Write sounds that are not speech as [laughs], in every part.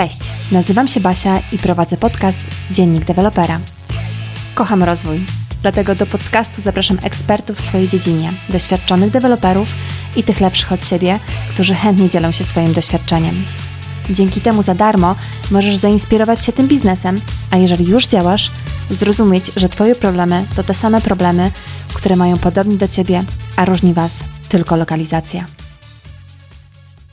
Cześć, nazywam się Basia i prowadzę podcast Dziennik Dewelopera. Kocham rozwój, dlatego do podcastu zapraszam ekspertów w swojej dziedzinie, doświadczonych deweloperów i tych lepszych od siebie, którzy chętnie dzielą się swoim doświadczeniem. Dzięki temu za darmo możesz zainspirować się tym biznesem, a jeżeli już działasz, zrozumieć, że Twoje problemy to te same problemy, które mają podobni do Ciebie, a różni Was tylko lokalizacja.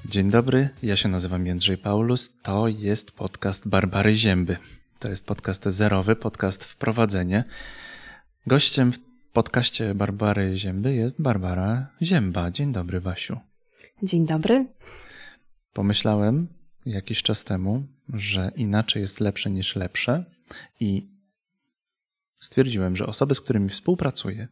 Dzień dobry, ja się nazywam Jędrzej Paulus. To jest podcast Barbary Zięby. To jest podcast zerowy, podcast wprowadzenie. Gościem w podcaście Barbary Zięby jest Barbara Zięba. Dzień dobry, Basiu. Dzień dobry. Pomyślałem jakiś czas temu, że inaczej jest lepsze niż lepsze i stwierdziłem, że osoby, z którymi współpracuję,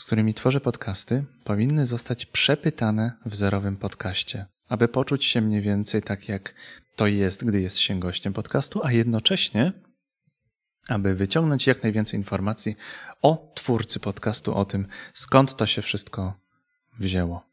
z którymi tworzę podcasty, powinny zostać przepytane w zerowym podcaście, aby poczuć się mniej więcej tak, jak to jest, gdy jest się gościem podcastu, a jednocześnie, aby wyciągnąć jak najwięcej informacji o twórcy podcastu, o tym, skąd to się wszystko wzięło.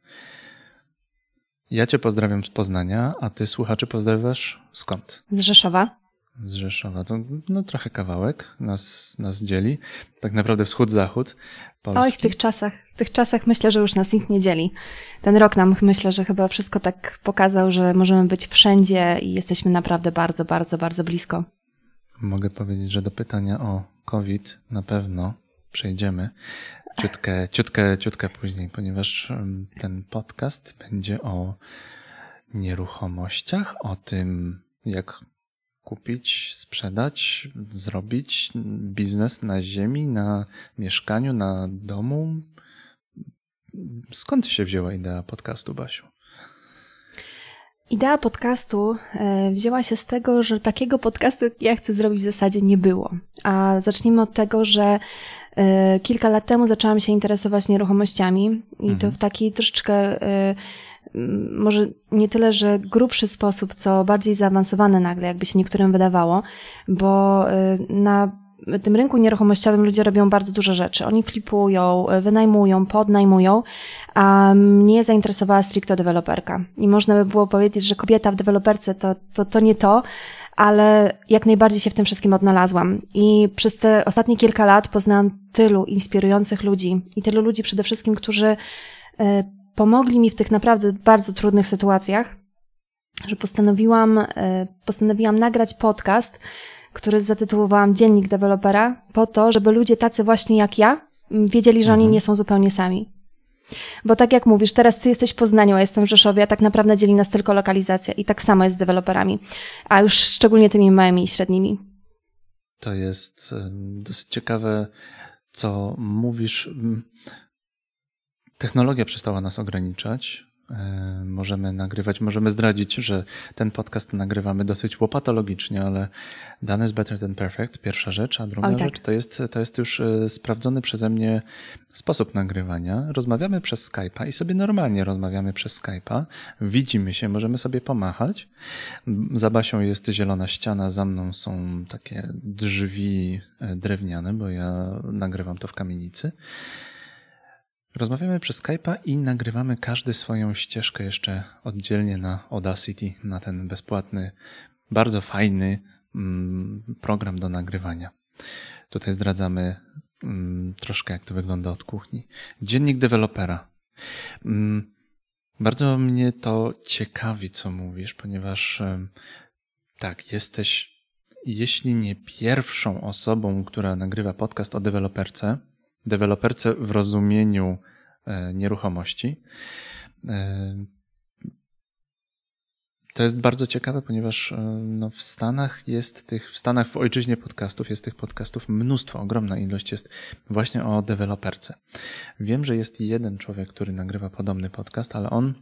Ja Cię pozdrawiam z Poznania, a Ty słuchaczy pozdrawiasz skąd? Z Rzeszowa z Rzeszowa. To no, trochę kawałek nas, nas dzieli. Tak naprawdę wschód-zachód Polski. Oj, w tych czasach, w tych czasach myślę, że już nas nic nie dzieli. Ten rok nam myślę, że chyba wszystko tak pokazał, że możemy być wszędzie i jesteśmy naprawdę bardzo, bardzo, bardzo blisko. Mogę powiedzieć, że do pytania o COVID na pewno przejdziemy ciutkę, ciutkę, ciutkę później, ponieważ ten podcast będzie o nieruchomościach, o tym, jak kupić, sprzedać, zrobić biznes na ziemi, na mieszkaniu, na domu. Skąd się wzięła idea podcastu, Basiu? Idea podcastu e, wzięła się z tego, że takiego podcastu, jak ja chcę zrobić, w zasadzie nie było. A zacznijmy od tego, że e, kilka lat temu zaczęłam się interesować nieruchomościami i mhm. to w taki troszeczkę e, może nie tyle, że grubszy sposób, co bardziej zaawansowany nagle, jakby się niektórym wydawało, bo y, na tym rynku nieruchomościowym ludzie robią bardzo dużo rzeczy. Oni flipują, wynajmują, podnajmują, a mnie zainteresowała stricte deweloperka. I można by było powiedzieć, że kobieta w deweloperce to, to, to nie to, ale jak najbardziej się w tym wszystkim odnalazłam. I przez te ostatnie kilka lat poznałam tylu inspirujących ludzi i tylu ludzi przede wszystkim, którzy y, pomogli mi w tych naprawdę bardzo trudnych sytuacjach, że postanowiłam, e, postanowiłam nagrać podcast, który zatytułowałam Dziennik Dewelopera, po to, żeby ludzie tacy właśnie jak ja wiedzieli, że oni mhm. nie są zupełnie sami. Bo tak jak mówisz, teraz ty jesteś w Poznaniu, a jestem w Rzeszowie, a tak naprawdę dzieli nas tylko lokalizacja i tak samo jest z deweloperami, a już szczególnie tymi małymi i średnimi. To jest dosyć ciekawe, co mówisz. Technologia przestała nas ograniczać. E, możemy nagrywać, możemy zdradzić, że ten podcast nagrywamy dosyć łopatologicznie, ale dane is better than perfect, pierwsza rzecz, a druga Oj, tak. rzecz to jest, to jest już e, sprawdzony przeze mnie sposób nagrywania. Rozmawiamy przez Skype'a i sobie normalnie rozmawiamy przez Skype'a. Widzimy się, możemy sobie pomachać. Za Basią jest zielona ściana, za mną są takie drzwi e, drewniane, bo ja nagrywam to w kamienicy. Rozmawiamy przez Skype'a i nagrywamy każdy swoją ścieżkę jeszcze oddzielnie na Audacity, na ten bezpłatny, bardzo fajny mm, program do nagrywania. Tutaj zdradzamy mm, troszkę, jak to wygląda od kuchni. Dziennik dewelopera. Mm, bardzo mnie to ciekawi, co mówisz, ponieważ tak, jesteś, jeśli nie pierwszą osobą, która nagrywa podcast o deweloperce, deweloperce w rozumieniu e, nieruchomości. E, to jest bardzo ciekawe, ponieważ e, no, w Stanach jest tych, w Stanach, w ojczyźnie podcastów jest tych podcastów mnóstwo, ogromna ilość jest właśnie o deweloperce. Wiem, że jest jeden człowiek, który nagrywa podobny podcast, ale on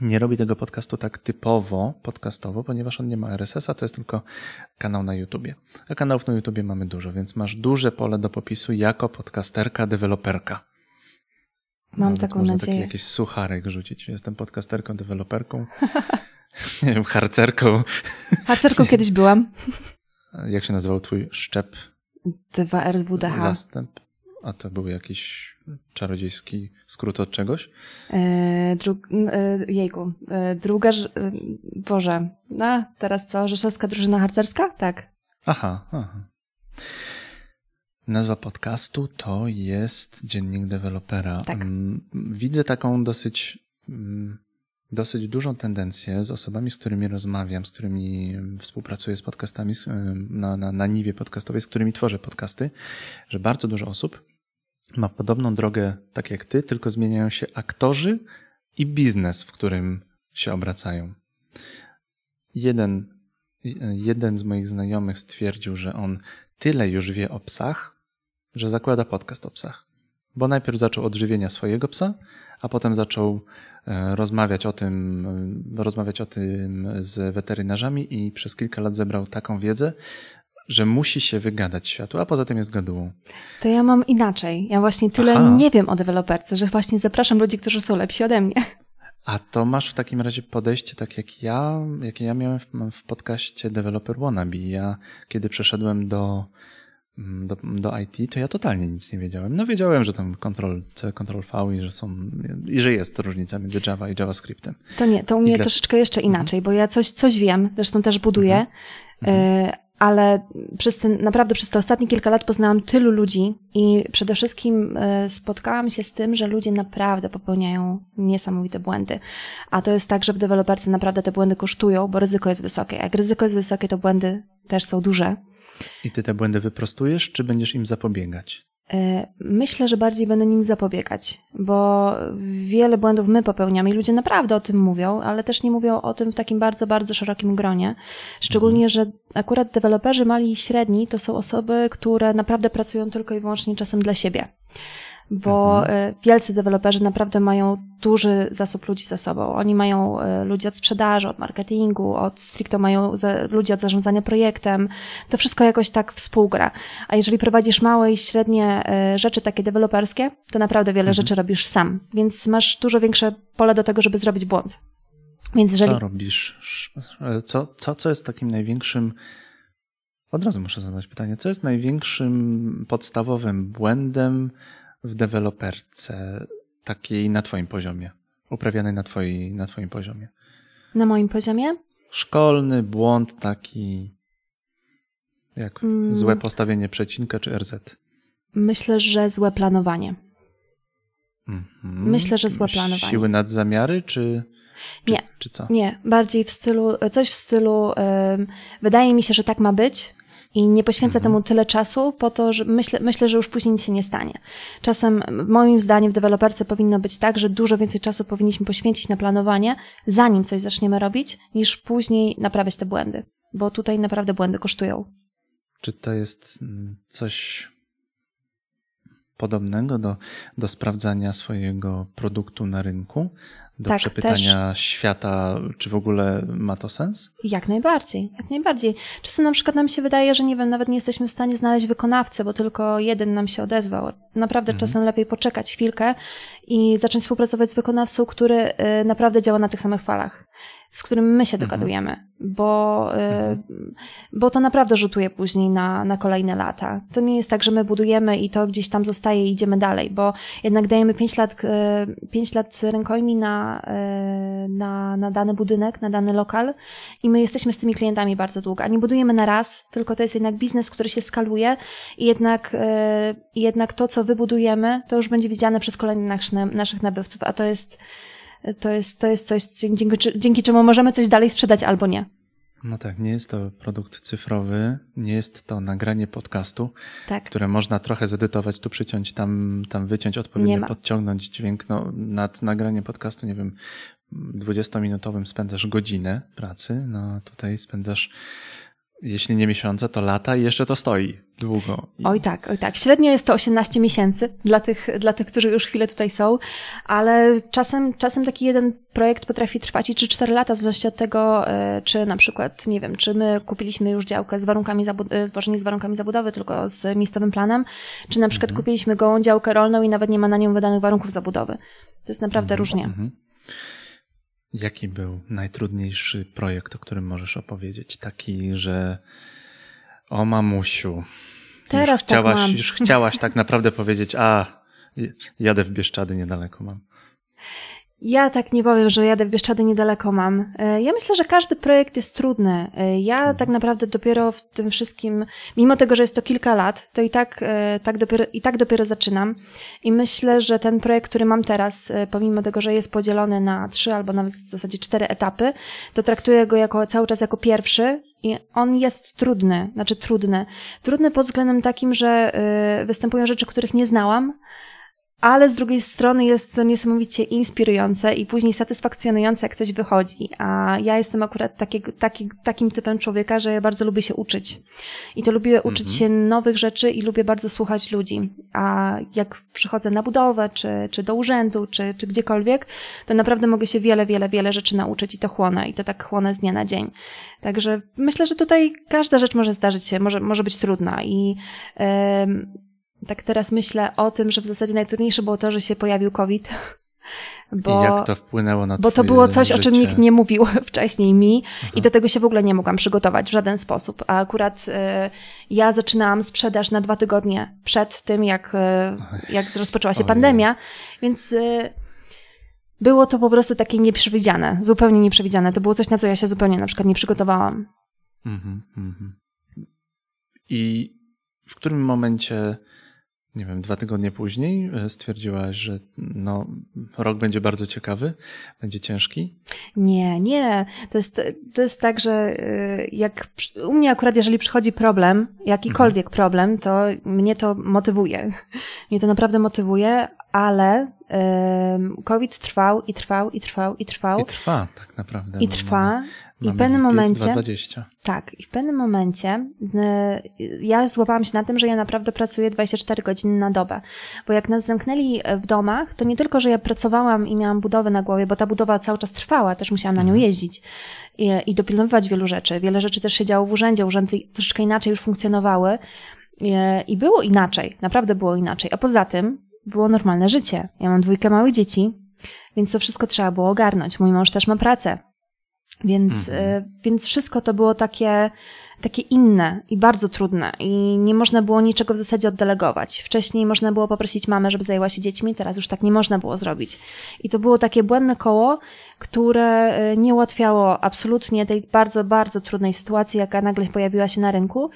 nie robi tego podcastu tak typowo podcastowo, ponieważ on nie ma RSS-a, to jest tylko kanał na YouTubie. A kanałów na YouTubie mamy dużo, więc masz duże pole do popisu jako podcasterka, deweloperka. Mam Nawet taką nadzieję. Taki jakiś sucharek rzucić. Jestem podcasterką, deweloperką. [laughs] nie wiem, harcerką. Harcerką kiedyś byłam. [laughs] Jak się nazywał twój szczep? 2RWDH. Zastęp. A to był jakiś czarodziejski skrót od czegoś? E, dru, e, jejku, e, druga, e, Boże, no teraz co, Rzeszowska Drużyna Harcerska? Tak. Aha, aha. Nazwa podcastu to jest Dziennik Dewelopera. Tak. Mm, Widzę taką dosyć, mm, dosyć dużą tendencję z osobami, z którymi rozmawiam, z którymi współpracuję z podcastami na, na, na niwie podcastowej, z którymi tworzę podcasty, że bardzo dużo osób ma podobną drogę, tak jak ty, tylko zmieniają się aktorzy i biznes, w którym się obracają. Jeden, jeden z moich znajomych stwierdził, że on tyle już wie o psach, że zakłada podcast o psach. Bo najpierw zaczął od żywienia swojego psa, a potem zaczął e, rozmawiać o tym, e, rozmawiać o tym z weterynarzami i przez kilka lat zebrał taką wiedzę, że musi się wygadać światu, a poza tym jest gadułą. To ja mam inaczej. Ja właśnie tyle Aha. nie wiem o deweloperce, że właśnie zapraszam ludzi, którzy są lepsi ode mnie. A to masz w takim razie podejście tak jak ja, jakie ja miałem w, w podcaście Developer Wannabe. Ja kiedy przeszedłem do, mm, do, do IT, to ja totalnie nic nie wiedziałem. No wiedziałem, że tam Ctrl C, Ctrl V i że są, i że jest różnica między Java i JavaScriptem. To nie, to u mnie dla- troszeczkę jeszcze inaczej, bo ja coś, coś wiem, zresztą też buduję, y, ale przez ten, naprawdę przez te ostatnie kilka lat poznałam tylu ludzi i przede wszystkim y, spotkałam się z tym, że ludzie naprawdę popełniają niesamowite błędy. A to jest tak, że w deweloperce naprawdę te błędy kosztują, bo ryzyko jest wysokie. Jak ryzyko jest wysokie, to błędy też są duże. I ty te błędy wyprostujesz, czy będziesz im zapobiegać? E, Myślę, że bardziej będę nim zapobiegać, bo wiele błędów my popełniamy i ludzie naprawdę o tym mówią, ale też nie mówią o tym w takim bardzo, bardzo szerokim gronie. Szczególnie, że akurat deweloperzy mali i średni to są osoby, które naprawdę pracują tylko i wyłącznie czasem dla siebie. Bo e, wielcy deweloperzy naprawdę mają duży zasób ludzi za sobą. Oni mają e, ludzi od sprzedaży, od marketingu, od stricto mają ludzi od zarządzania projektem. To wszystko jakoś tak współgra. A jeżeli prowadzisz małe i średnie e, rzeczy takie deweloperskie, to naprawdę wiele rzeczy robisz sam. Więc masz dużo większe pole do tego, żeby zrobić błąd. Więc jeżeli... Co robisz? Co, co, co jest takim największym. Od razu muszę zadać pytanie. Co jest największym podstawowym błędem w deweloperce takiej na Twoim poziomie? Uprawianej na, twoi, na Twoim poziomie? Na moim poziomie? Szkolny błąd taki. Jak Mm. złe postawienie przecinka czy RZ? Myślę, że złe planowanie. Mhm. Myślę, że złe planowanie. Siły nadzamiary czy. czy Nie. Czy co? Nie, bardziej w stylu, coś w stylu, ym, wydaje mi się, że tak ma być i nie poświęcę temu tyle czasu po to, że myślę, myślę, że już później nic się nie stanie. Czasem, moim zdaniem, w deweloperce powinno być tak, że dużo więcej czasu powinniśmy poświęcić na planowanie, zanim coś zaczniemy robić, niż później naprawiać te błędy, bo tutaj naprawdę błędy kosztują. Czy to jest mm, coś podobnego do, do sprawdzania swojego produktu na rynku? Do Tak, przepytania świata, czy w ogóle ma to sens? Jak najbardziej, jak najbardziej. Czasem na przykład nam się wydaje, że nie wiem, nawet nie jesteśmy w stanie znaleźć wykonawcę, bo tylko jeden nam się odezwał. Naprawdę czasem lepiej poczekać chwilkę i zacząć współpracować z wykonawcą, który y, naprawdę działa na tych samych falach, z którym my się dogadujemy, bo, y, bo to naprawdę rzutuje później na, na kolejne lata. To nie jest tak, że my budujemy i to gdzieś tam zostaje i idziemy dalej, bo jednak dajemy 5 lat, y, 5 lat rękojmi na, y, na, na dany budynek, na dany lokal i my jesteśmy z tymi klientami bardzo długo. A nie budujemy na raz, tylko to jest jednak biznes, który się skaluje i jednak, jednak to, co wybudujemy, to już będzie widziane przez kolejnych naszych nabywców, a to jest, to jest, to jest coś, dzięki, dzięki czemu możemy coś dalej sprzedać albo nie. No tak, nie jest to produkt cyfrowy, nie jest to nagranie podcastu, Tak. które można trochę zedytować, tu przyciąć, tam, tam wyciąć, odpowiednio podciągnąć dźwięk. No, nad nagraniem podcastu, nie wiem, 20-minutowym spędzasz godzinę pracy, no tutaj spędzasz, jeśli nie miesiące, to lata i jeszcze to stoi długo. Oj tak, oj tak. Średnio jest to 18 miesięcy dla tych, dla tych, którzy już chwilę tutaj są, ale czasem, czasem taki jeden projekt potrafi trwać i 3-4 lata, w zależności od tego, e, czy na przykład, nie wiem, czy my kupiliśmy już działkę z warunkami, zabu- e, nie z warunkami zabudowy, tylko z miejscowym planem, czy na przykład kupiliśmy gołą działkę rolną i nawet nie ma na nią wydanych warunków zabudowy. To jest naprawdę różnie. Mhm. Jaki był najtrudniejszy projekt, o którym możesz opowiedzieć? Taki, że o mamusiu, Teraz już chciałaś, tak mam. Już chciałaś tak naprawdę powiedzieć, a jadę w Bieszczady, niedaleko mam. Ja tak nie powiem, że jadę w Bieszczady niedaleko mam. E, ja myślę, że każdy projekt jest trudny. E, ja mhm. tak naprawdę dopiero w tym wszystkim, mimo tego, że jest to kilka lat, to i tak, e, tak dopiero, i tak dopiero zaczynam. I myślę, że ten projekt, który mam teraz, pomimo tego, że jest podzielony na trzy albo nawet w zasadzie cztery etapy, to traktuję go jako cały czas jako pierwszy i on jest trudny, znaczy trudny. Trudny pod względem takim, że występują rzeczy, których nie znałam, ale z drugiej strony jest to niesamowicie inspirujące i później satysfakcjonujące, jak coś wychodzi. A ja jestem akurat takiego, taki, takim typem człowieka, że ja bardzo lubię się uczyć. I to lubię uczyć mhm. się nowych rzeczy i lubię bardzo słuchać ludzi. A jak przychodzę na budowę, czy, czy do urzędu, czy, czy gdziekolwiek, to naprawdę mogę się wiele, wiele, wiele rzeczy nauczyć i to chłonę. I to tak chłonę z dnia na dzień. Także myślę, że tutaj każda rzecz może zdarzyć się, może, może być trudna. I yy, tak teraz myślę o tym, że w zasadzie najtrudniejsze było to, że się pojawił COVID. [laughs] Bo, I jak to wpłynęło na Bo to było coś, życie? o czym nikt nie mówił [laughs] wcześniej mi Aha. i do tego się w ogóle nie mogłam przygotować w żaden sposób. A akurat y, ja zaczynałam sprzedaż na dwa tygodnie przed tym, jak, y, jak rozpoczęła się Ojej. pandemia, więc y, było to po prostu takie nieprzewidziane, zupełnie nieprzewidziane. To było coś, na co ja się zupełnie na przykład nie przygotowałam. Mhm, mhm. I w którym momencie nie wiem, dwa tygodnie później e, stwierdziłaś, że no, rok będzie bardzo ciekawy, będzie ciężki? Nie, nie. To jest, to jest tak, że e, jak u mnie akurat, jeżeli przychodzi problem, jakikolwiek mhm. problem, to mnie to motywuje. [laughs] Mnie to naprawdę motywuje, ale COVID trwał i trwał i trwał i trwał. I trwa tak naprawdę. I trwa. I w pewnym momencie. 20. Tak, i w pewnym momencie ja złapałam się na tym, że ja naprawdę pracuję 24 godziny na dobę. Bo jak nas zamknęli w domach, to nie tylko, że ja pracowałam i miałam budowę na głowie, bo ta budowa cały czas trwała, też musiałam na nią mhm. jeździć i, i dopilnowywać wielu rzeczy. Wiele rzeczy też się działo w urzędzie, urzędy troszeczkę inaczej już funkcjonowały. I, I było inaczej, naprawdę było inaczej. A poza tym było normalne życie. Ja mam dwójkę małych dzieci, więc to wszystko trzeba było ogarnąć. Mój mąż też ma pracę. Więc, mhm. Y, więc wszystko to było takie, takie inne i bardzo trudne i nie można było niczego w zasadzie oddelegować. Wcześniej można było poprosić mamę, żeby zajęła się dziećmi, teraz już tak nie można było zrobić. I to było takie błędne koło, które y, nie ułatwiało absolutnie tej bardzo, bardzo trudnej sytuacji, jaka nagle pojawiła się na rynku.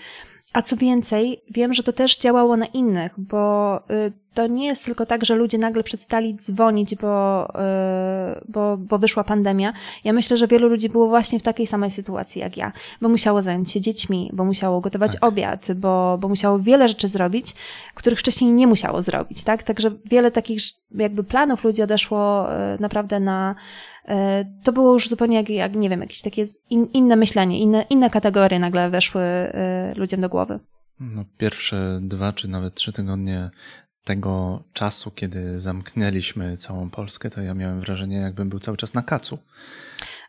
A co więcej, wiem, że to też działało na innych, bo y, to nie jest tylko tak, że ludzie nagle przestali dzwonić, bo, y, bo, bo wyszła pandemia. Ja myślę, że wielu ludzi było właśnie w takiej samej sytuacji jak ja, bo musiało zająć się dziećmi, bo musiało gotować tak. obiad, bo, bo musiało wiele rzeczy zrobić, których wcześniej nie musiało zrobić, tak? Także wiele takich jakby planów ludzi odeszło y, naprawdę na, to było już zupełnie jak, jak nie wiem, jakieś takie in, inne myślenie, inne, inne kategorie nagle weszły e, ludziom do głowy. No, pierwsze dwa czy nawet trzy tygodnie tego czasu, kiedy zamknęliśmy całą Polskę, to ja miałem wrażenie, jakbym był cały czas na kacu.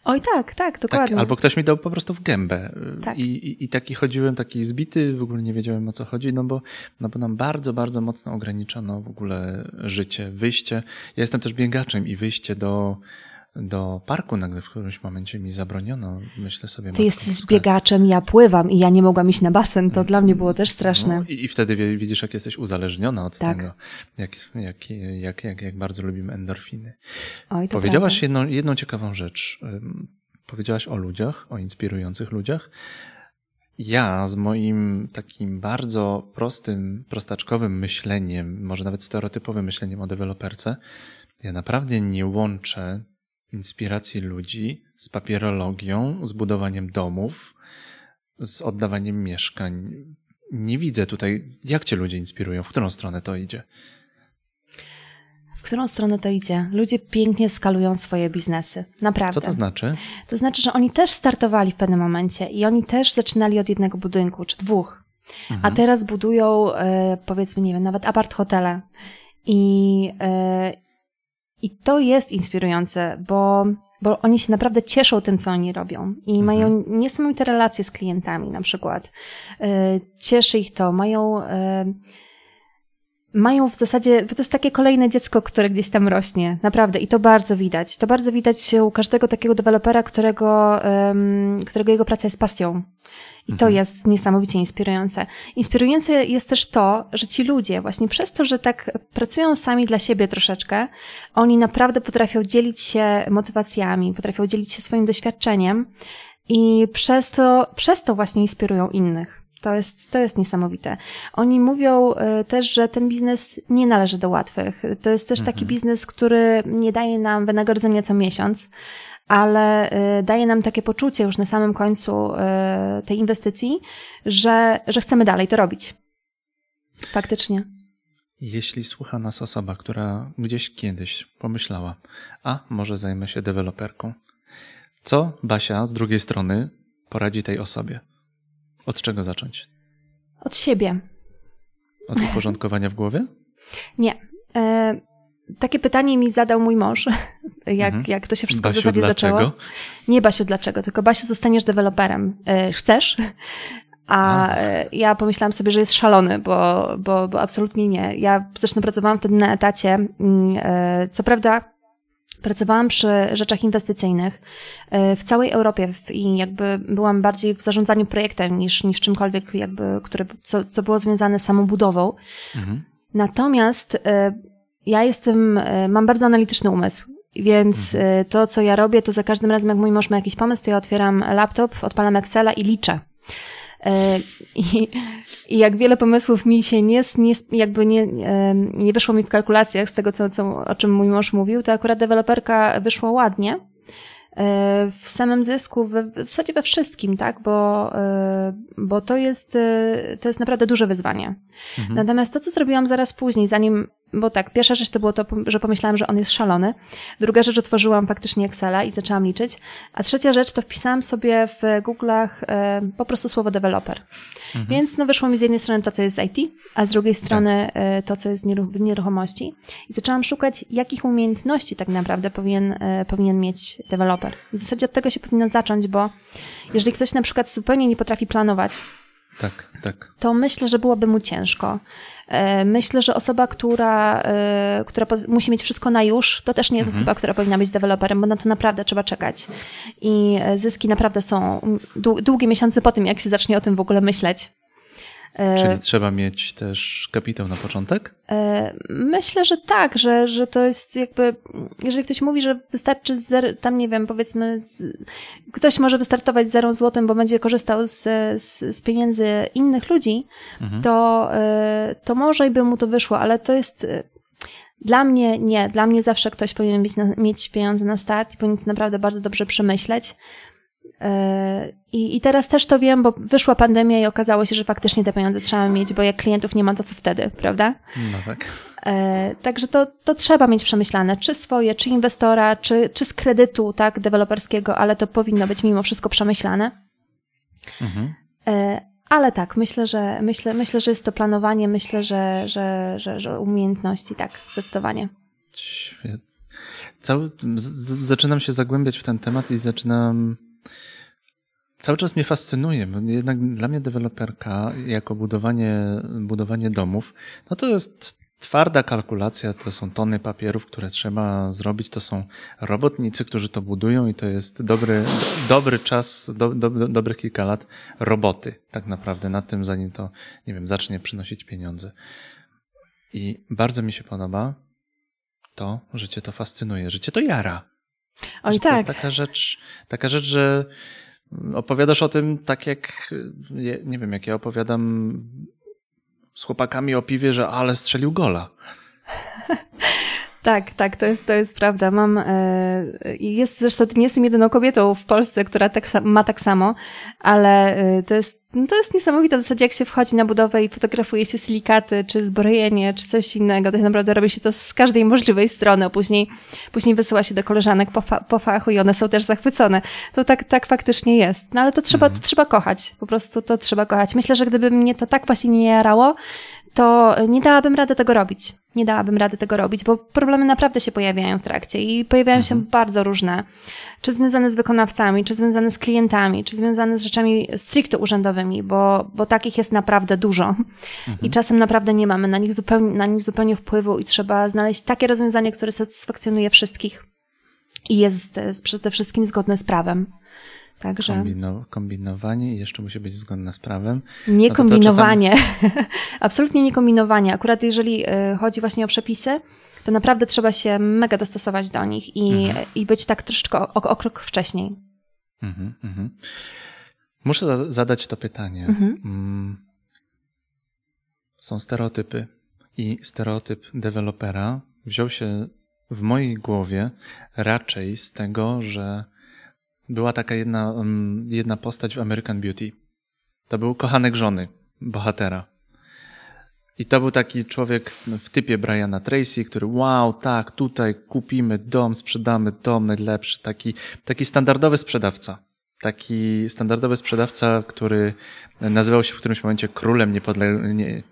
Oj, tak, tak, dokładnie. Tak, albo ktoś mi dał po prostu w gębę. Tak. I, i, I taki chodziłem, taki zbity, w ogóle nie wiedziałem o co chodzi, no bo, no bo nam bardzo, bardzo mocno ograniczono w ogóle życie, wyjście. Ja jestem też biegaczem i wyjście do do parku nagle w którymś momencie mi zabroniono. Myślę sobie. Ty jesteś biegaczem, ja pływam i ja nie mogłam iść na basen. To dla mnie było też straszne. No, i, i, wtedy widzisz, jak jesteś uzależniona od tak. tego, jak, jak, jak, jak, jak bardzo lubimy endorfiny. Oj, Powiedziałaś jedną, jedną ciekawą rzecz. Powiedziałaś o ludziach, o inspirujących ludziach. Ja z moim takim bardzo prostym, prostaczkowym myśleniem, może nawet stereotypowym myśleniem o deweloperce, ja naprawdę nie łączę inspiracji ludzi z papierologią, z budowaniem domów, z oddawaniem mieszkań. Nie widzę tutaj, jak cię ludzie inspirują, w którą stronę to idzie. W którą stronę to idzie? Ludzie pięknie skalują swoje biznesy. Naprawdę. Co to znaczy? To znaczy, że oni też startowali w pewnym momencie i oni też zaczynali od jednego budynku czy dwóch. Mhm. A teraz budują, e, powiedzmy, nie wiem, nawet apart hotele. I, e, i to jest inspirujące, bo, bo oni się naprawdę cieszą tym, co oni robią i mhm. mają niesamowite relacje z klientami na przykład. E, cieszy ich to, mają, e, mają w zasadzie, bo to jest takie kolejne dziecko, które gdzieś tam rośnie, naprawdę i to bardzo widać. To bardzo widać u każdego takiego dewelopera, którego, um, którego jego praca jest pasją. I to mhm. jest niesamowicie inspirujące. Inspirujące jest też to, że ci ludzie, właśnie przez to, że tak pracują sami dla siebie troszeczkę, oni naprawdę potrafią dzielić się motywacjami, potrafią dzielić się swoim doświadczeniem i przez to, przez to właśnie inspirują innych. To jest, to jest niesamowite. Oni mówią e, też, że ten biznes nie należy do łatwych. To jest też taki mhm. biznes, który nie daje nam wynagrodzenia co miesiąc, ale e, daje nam takie poczucie już na samym końcu e, tej inwestycji, że, że chcemy dalej to robić. Faktycznie. Jeśli słucha nas osoba, która gdzieś kiedyś pomyślała, a może zajmę się deweloperką, co Basia z drugiej strony poradzi tej osobie? Od czego zacząć? Od siebie. Od uporządkowania w głowie? [laughs] Nie. E, takie pytanie mi zadał mój mąż, [laughs] jak, mhm. jak to się wszystko Basiu, w zasadzie dlaczego? zaczęło. Nie Basiu, dlaczego, tylko Basiu, zostaniesz deweloperem. E, chcesz? A, e, ja pomyślałam sobie, że jest szalony, bo, bo, bo absolutnie nie. Ja zresztą pracowałam wtedy na etacie. E, co prawda, Pracowałam przy rzeczach inwestycyjnych e, w całej Europie i jakby byłam bardziej w zarządzaniu projektem niż, niż czymkolwiek, jakby, które, co, co było związane z samą budową. Mhm. Natomiast e, ja jestem, e, mam bardzo analityczny umysł. Więc mhm. to, co ja robię, to za każdym razem, jak mój mąż ma jakiś pomysł, to ja otwieram laptop, odpalam Excela i liczę. E, I, I, jak wiele pomysłów mi się nie, nie jakby nie, nie wyszło mi w kalkulacjach z tego, co, co, o czym mój mąż mówił, to akurat deweloperka wyszło ładnie e, w samym zysku, w, w zasadzie we wszystkim, tak, bo, e, bo to jest, to jest naprawdę duże wyzwanie. Mhm. Natomiast to, co zrobiłam zaraz później, zanim bo tak, pierwsza rzecz to było to, że pomyślałam, że on jest szalony. Druga rzecz, otworzyłam faktycznie Excela i zaczęłam liczyć. A trzecia rzecz, to wpisałam sobie w Google'ach e, po prostu słowo developer. Mhm. Więc no wyszło mi z jednej strony to, co jest z IT, a z drugiej strony tak. e, to, co jest w nieruchomości. I zaczęłam szukać, jakich umiejętności tak naprawdę powinien, e, powinien mieć deweloper. W zasadzie od tego się powinno zacząć, bo jeżeli ktoś na przykład zupełnie nie potrafi planować, tak, tak. To myślę, że byłoby mu ciężko. E, myślę, że osoba, która, e, która musi mieć wszystko na już, to też nie jest mhm. osoba, która powinna być deweloperem, bo na to naprawdę trzeba czekać. I e, zyski naprawdę są długie miesiące po tym, jak się zacznie o tym w ogóle myśleć. E, Czyli trzeba mieć też kapitał na początek? E, myślę, że tak, że, że to jest jakby, jeżeli ktoś mówi, że wystarczy zer, tam nie wiem, powiedzmy, z, ktoś może wystartować z zerą złotym, bo będzie korzystał z, z, z pieniędzy innych ludzi, mhm. to, e, to może i by mu to wyszło, ale to jest dla mnie nie. Dla mnie zawsze ktoś powinien mieć, mieć pieniądze na start i powinien to naprawdę bardzo dobrze przemyśleć. I, I teraz też to wiem, bo wyszła pandemia i okazało się, że faktycznie te pieniądze trzeba mieć, bo jak klientów nie ma, to co wtedy, prawda? No tak. E, także to, to trzeba mieć przemyślane, czy swoje, czy inwestora, czy, czy z kredytu, tak, deweloperskiego, ale to powinno być mimo wszystko przemyślane. Mhm. E, ale tak, myślę, że myślę, myślę, że jest to planowanie, myślę, że, że, że, że umiejętności, tak, zdecydowanie. Świetnie. Cały, z, zaczynam się zagłębiać w ten temat i zaczynam cały czas mnie fascynuje, jednak dla mnie deweloperka jako budowanie, budowanie domów, no to jest twarda kalkulacja, to są tony papierów, które trzeba zrobić, to są robotnicy, którzy to budują i to jest dobry, dobry czas, do, do, dobrych kilka lat roboty tak naprawdę nad tym, zanim to, nie wiem, zacznie przynosić pieniądze. I bardzo mi się podoba to, że cię to fascynuje, że cię to jara. Oj, tak. To jest tak. taka rzecz, taka rzecz, że opowiadasz o tym tak jak, nie wiem, jak ja opowiadam z chłopakami o piwie, że ale strzelił gola. [laughs] Tak, tak, to jest, to jest prawda. Mam, e, jest zresztą, nie jestem jedyną kobietą w Polsce, która tak, ma tak samo, ale e, to jest no to jest niesamowite w zasadzie, jak się wchodzi na budowę i fotografuje się silikaty, czy zbrojenie, czy coś innego, to się naprawdę robi się to z każdej możliwej strony, a później, później wysyła się do koleżanek po, fa po fachu i one są też zachwycone. To tak, tak faktycznie jest. No ale to trzeba, mhm. to trzeba kochać, po prostu to trzeba kochać. Myślę, że gdyby mnie to tak właśnie nie jarało, to nie dałabym rady tego robić. Nie dałabym rady tego robić, bo problemy naprawdę się pojawiają w trakcie i pojawiają mhm. się bardzo różne. Czy związane z wykonawcami, czy związane z klientami, czy związane z rzeczami stricte urzędowymi, bo, bo takich jest naprawdę dużo. Mhm. I czasem naprawdę nie mamy na nich, zupełnie, na nich zupełnie wpływu i trzeba znaleźć takie rozwiązanie, które satysfakcjonuje wszystkich i jest przede wszystkim zgodne z prawem. Także... Kombino, kombinowanie i jeszcze musi być zgodne z prawem. Nie no kombinowanie. Czasami... [laughs] Absolutnie nie kombinowanie. Akurat jeżeli e, chodzi właśnie o przepisy, to naprawdę trzeba się mega dostosować do nich i, mhm. i być tak troszeczkę o, o, krok wcześniej. Mhm, mhm. Muszę zadać to pytanie. Mhm. Mm. Są stereotypy i stereotyp dewelopera wziął się w mojej głowie raczej z tego, że była taka jedna, mm, jedna postać w American Beauty. To był kochanek żony bohatera. I to był taki człowiek w typie Briana Tracy, który wow, tak, tutaj kupimy dom, sprzedamy dom najlepszy. Taki, taki standardowy sprzedawca. Taki standardowy sprzedawca, który nazywał się w którymś momencie królem, niepodle... nie,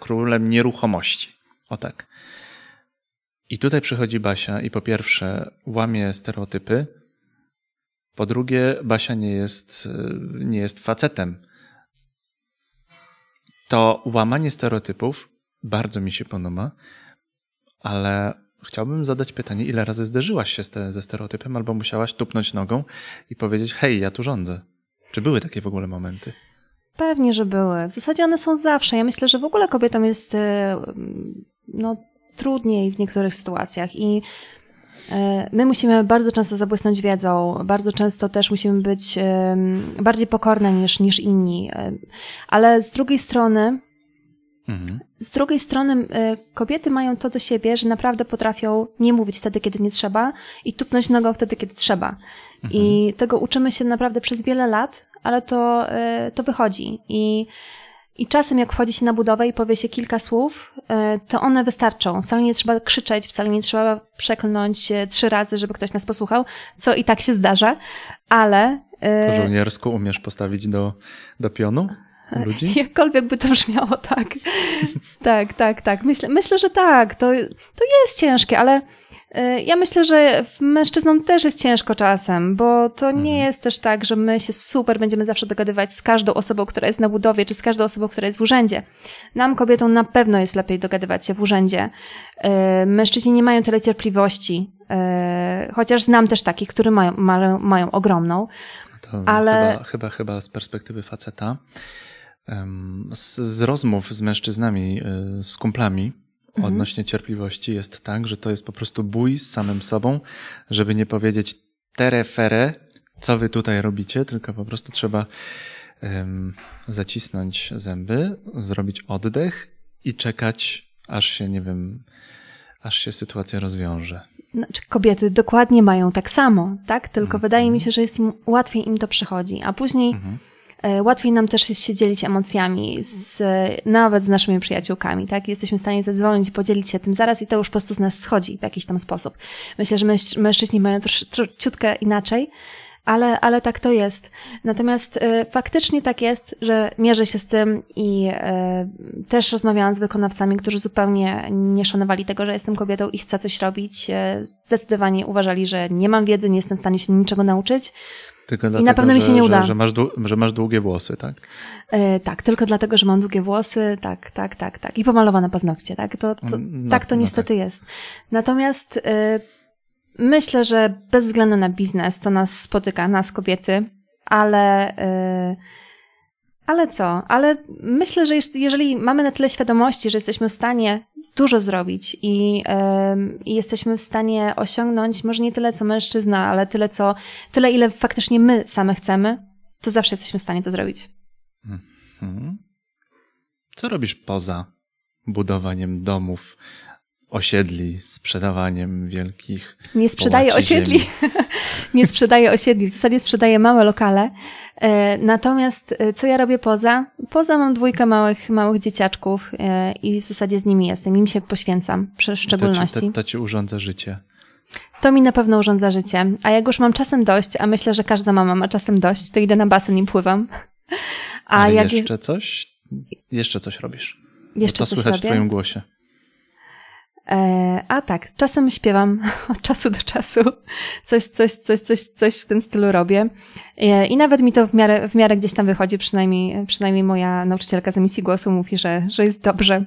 królem nieruchomości. O tak. I tutaj przychodzi Basia i po pierwsze łamie stereotypy, po drugie, Basia nie jest, nie jest facetem. To łamanie stereotypów bardzo mi się podoba, ale chciałbym zadać pytanie, ile razy zderzyłaś się ze stereotypem, albo musiałaś tupnąć nogą i powiedzieć: Hej, ja tu rządzę. Czy były takie w ogóle momenty? Pewnie, że były. W zasadzie one są zawsze. Ja myślę, że w ogóle kobietom jest e, no, trudniej w niektórych sytuacjach i E, my musimy bardzo często zabłysnąć wiedzą, bardzo często też musimy być bardziej pokorne niż, niż inni. E, ale z drugiej strony, mhm. z drugiej strony e, kobiety mają to do siebie, że naprawdę potrafią nie mówić wtedy, kiedy nie trzeba i tupnąć nogą wtedy, kiedy trzeba. Mhm. I tego uczymy się naprawdę przez wiele lat, ale to, to wychodzi. I i czasem, jak wchodzi się na budowę i powie się kilka słów, e, to one wystarczą. Wcale nie trzeba krzyczeć, wcale nie trzeba przeklnąć trzy razy, żeby ktoś nas posłuchał, co i tak się zdarza, ale. E, po żołniersku umiesz postawić do, do pionu? Ludzi? [laughs] Jakkolwiek by to brzmiało, tak. [laughs] tak, tak, tak. Myślę, myślę że tak. To, to jest ciężkie, ale ja myślę, że mężczyznom też jest ciężko czasem, bo to nie mhm. jest też tak, że my się super będziemy zawsze dogadywać z każdą osobą, która jest na budowie, czy z każdą osobą, która jest w urzędzie. Nam, kobietom, na pewno jest lepiej dogadywać się w urzędzie. Y, mężczyźni nie mają tyle cierpliwości, y, chociaż znam też takich, które mają, mają, mają ogromną. To ale... chyba, chyba, chyba z perspektywy faceta, z, z rozmów z mężczyznami, z kumplami. Odnośnie cierpliwości jest tak, że to jest po prostu bój z samym sobą, żeby nie powiedzieć terefere, co wy tutaj robicie, tylko po prostu trzeba um, zacisnąć zęby, zrobić oddech i czekać, aż się, nie wiem, aż się sytuacja rozwiąże. Znaczy, kobiety dokładnie mają tak samo, tak? Tylko mhm. wydaje mi się, że jest im łatwiej im to przychodzi, a później mhm. Łatwiej nam też jest się dzielić emocjami, z, nawet z naszymi przyjaciółkami, tak? Jesteśmy w stanie zadzwonić podzielić się tym zaraz i to już po prostu z nas schodzi w jakiś tam sposób. Myślę, że mężczyźni mają trosz, ciutkę inaczej, ale, ale tak to jest. Natomiast y, faktycznie tak jest, że mierzę się z tym i y, też rozmawiałam z wykonawcami, którzy zupełnie nie szanowali tego, że jestem kobietą i chcę coś robić. Y, zdecydowanie uważali, że nie mam wiedzy, nie jestem w stanie się niczego nauczyć. Tylko dlatego, I na pewno mi się nie uda. Że, że, masz, że masz długie włosy, tak? E, tak, tylko dlatego, że mam długie włosy, tak, tak, tak, tak. I pomalowane paznokcie, tak? To, to no, tak to no niestety tak. jest. Natomiast e, myślę, że bez względu na biznes to nas spotyka, nas kobiety, ale... E, ale co? Ale myślę, że jeżeli mamy na tyle świadomości, że jesteśmy w stanie dużo zrobić i, jesteśmy w stanie osiągnąć może nie tyle co mężczyzna, ale tyle co tyle ile faktycznie my same chcemy, to zawsze jesteśmy w stanie to zrobić. Mhm. Co robisz poza budowaniem domów, osiedli, sprzedawaniem wielkich. Nie sprzedaję osiedli. [laughs] nie sprzedaję osiedli, w zasadzie sprzedaję małe lokale. E, natomiast e, co ja robię poza? Poza mam dwójkę małych, małych dzieciaczków e, i w zasadzie z nimi jestem, im się poświęcam w szczególności. To ci, to, to ci urządza życie. To mi na pewno urządza życie. A jak już mam czasem dość, a myślę, że każda mama ma czasem dość, to idę na basen i pływam. [laughs] A Ale jak jeszcze coś? Jeszcze coś robisz? Jeszcze to coś słychać robię. w twoim głosie. E, a tak, czasem śpiewam [laughs] od czasu do czasu. Coś, coś, coś, coś, coś w tym stylu robię. E, I nawet mi to w miarę, w miarę gdzieś tam wychodzi, przynajmniej, przynajmniej moja nauczycielka z emisji głosu mówi, że, że jest dobrze.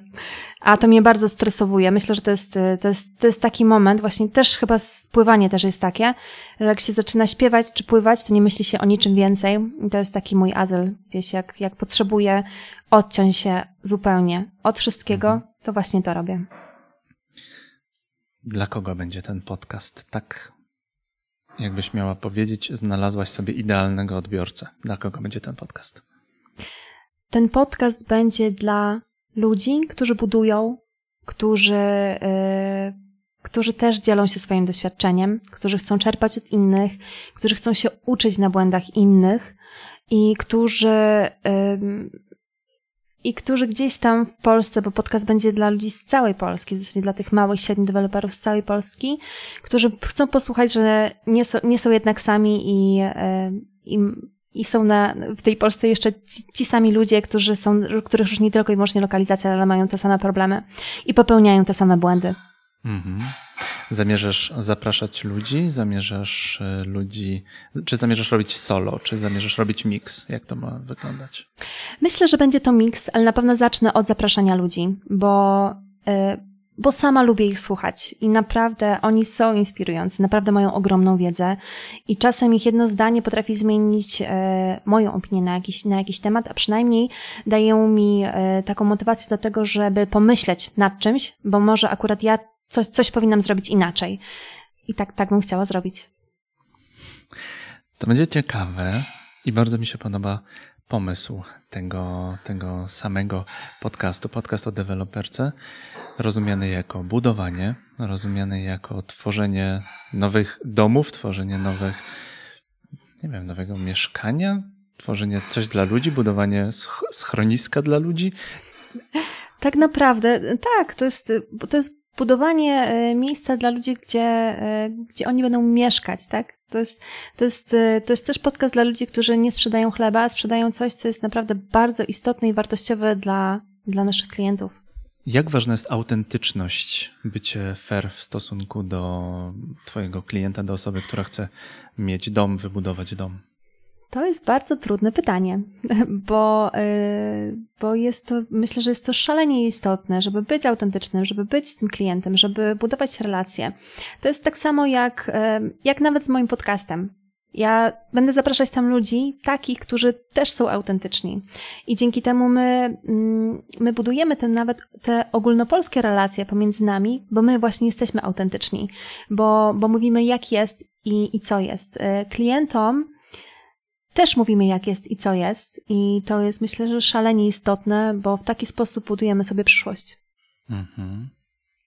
A to mnie bardzo stresowuje. Myślę, że to jest, to jest, to jest taki moment, właśnie też chyba spływanie też jest takie, że jak się zaczyna śpiewać czy pływać, to nie myśli się o niczym więcej. I to jest taki mój azyl gdzieś, jak, jak potrzebuję odciąć się zupełnie od wszystkiego, to właśnie to robię. Dla kogo będzie ten podcast? Tak, jakbyś miała powiedzieć, znalazłaś sobie idealnego odbiorcę. Dla kogo będzie ten podcast? Ten podcast będzie dla ludzi, którzy budują, którzy, yy, którzy też dzielą się swoim doświadczeniem, którzy chcą czerpać od innych, którzy chcą się uczyć na błędach innych i którzy. Yy, i którzy gdzieś tam w Polsce, bo podcast będzie dla ludzi z całej Polski, zasadzie dla tych małych, średnich deweloperów z całej Polski, którzy chcą posłuchać, że nie są, nie są jednak sami i, i, i są na, w tej Polsce jeszcze ci, ci, sami ludzie, którzy są, których już nie tylko i wyłącznie lokalizacja, ale mają te same problemy i popełniają te same błędy. Mhm. Zamierzasz zapraszać ludzi? Zamierzasz ludzi, czy zamierzasz robić solo, czy zamierzasz robić mix? Jak to ma wyglądać? Myślę, że będzie to mix, ale na pewno zacznę od zapraszania ludzi, bo, bo sama lubię ich słuchać i naprawdę oni są inspirujący, naprawdę mają ogromną wiedzę i czasem ich jedno zdanie potrafi zmienić moją opinię na jakiś, na jakiś temat, a przynajmniej dają mi taką motywację do tego, żeby pomyśleć nad czymś, bo może akurat ja coś, coś powinnam zrobić inaczej. I tak, tak bym chciała zrobić. To będzie ciekawe i bardzo mi się podoba pomysł tego, tego samego podcastu. Podcast o deweloperce, rozumiany jako budowanie, rozumiany jako tworzenie nowych domów, tworzenie nowych, nie wiem, nowego mieszkania, tworzenie coś dla ludzi, budowanie schroniska dla ludzi. Tak naprawdę, tak, to jest, to jest budowanie miejsca dla ludzi, gdzie, gdzie oni będą mieszkać, tak? To jest, to, jest, to jest też podcast dla ludzi, którzy nie sprzedają chleba, a sprzedają coś, co jest naprawdę bardzo istotne i wartościowe dla, dla naszych klientów. Jak ważna jest autentyczność, bycie fair w stosunku do Twojego klienta, do osoby, która chce mieć dom, wybudować dom? To jest bardzo trudne pytanie, [laughs] bo, bo jest to, myślę, że jest to szalenie istotne, żeby być autentycznym, żeby być z tym klientem, żeby budować relacje. To jest tak samo jak, jak nawet z moim podcastem. Ja będę zapraszać tam ludzi, takich, którzy też są autentyczni. I dzięki temu my, my budujemy te nawet te ogólnopolskie relacje pomiędzy nami, bo my właśnie jesteśmy autentyczni, bo, bo mówimy jak jest i, i co jest. Klientom też mówimy, jak jest i co jest, i to jest myślę, że szalenie istotne, bo w taki sposób budujemy sobie przyszłość. Mhm.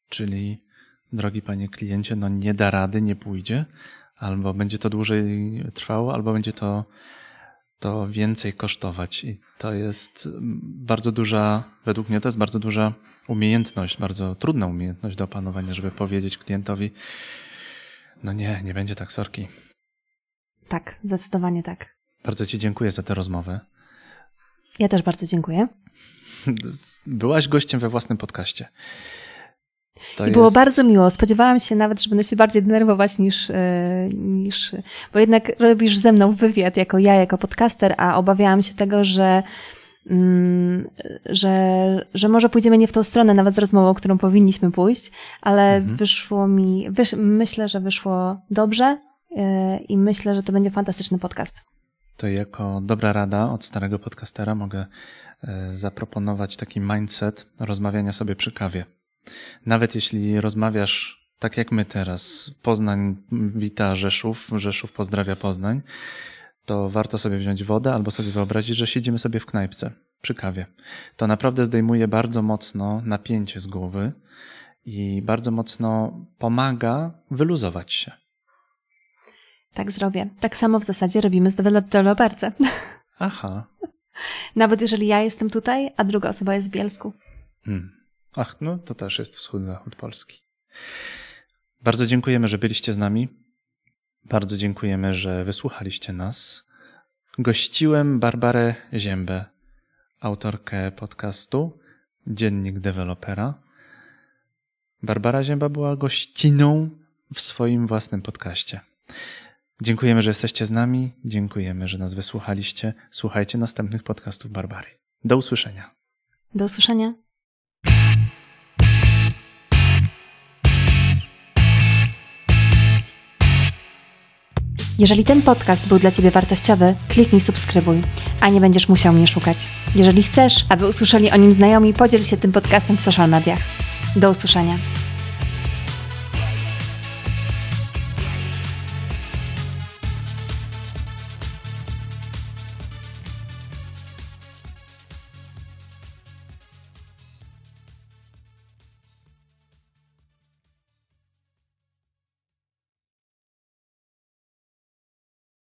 Czyli, drogi panie kliencie, no nie da rady, nie pójdzie, albo będzie to dłużej trwało, albo będzie to, to więcej kosztować. I to jest bardzo duża, według mnie to jest bardzo duża umiejętność, bardzo trudna umiejętność do opanowania, żeby powiedzieć klientowi, no nie, nie będzie tak sorki. Tak, zdecydowanie tak. Bardzo Ci dziękuję za tę rozmowę. Ja też bardzo dziękuję. Byłaś gościem we własnym podcaście. To I jest... było bardzo miło. Spodziewałam się nawet, że będę się bardziej denerwować niż, niż. Bo jednak robisz ze mną wywiad jako ja, jako podcaster, a obawiałam się tego, że. Mm, że, że może pójdziemy nie w tą stronę, nawet z rozmową, którą powinniśmy pójść, ale mhm. wyszło mi, wysz, myślę, że wyszło dobrze i myślę, że to będzie fantastyczny podcast to jako dobra rada od starego podcastera mogę e, zaproponować taki mindset rozmawiania sobie przy kawie. Nawet jeśli rozmawiasz tak jak my teraz, Poznań wita Rzeszów, Rzeszów pozdrawia Poznań, to warto sobie wziąć wodę albo sobie wyobrazić, że siedzimy sobie w knajpce przy kawie. To naprawdę zdejmuje bardzo mocno napięcie z głowy i bardzo mocno pomaga wyluzować się. Tak zrobię. Tak samo w zasadzie robimy z deweloperce. [laughs] Aha. Nawet jeżeli ja jestem tutaj, a druga osoba jest w Bielsku. Hmm. Ach, no to też jest wschód-zachód Polski. Bardzo dziękujemy, że byliście z nami. Bardzo dziękujemy, że wysłuchaliście nas. Gościłem Barbarę Ziębę, autorkę podcastu Dziennik Dewelopera. Barbara Zięba była gościną w swoim własnym podcaście. Dziękujemy, że jesteście z nami. Dziękujemy, że nas wysłuchaliście. Słuchajcie następnych podcastów Barbary. Do usłyszenia. Do usłyszenia. Jeżeli ten podcast był dla Ciebie wartościowy, kliknij subskrybuj, a nie będziesz musiał mnie szukać. Jeżeli chcesz, aby usłyszeli o nim znajomi, podziel się tym podcastem w social mediach. Do usłyszenia.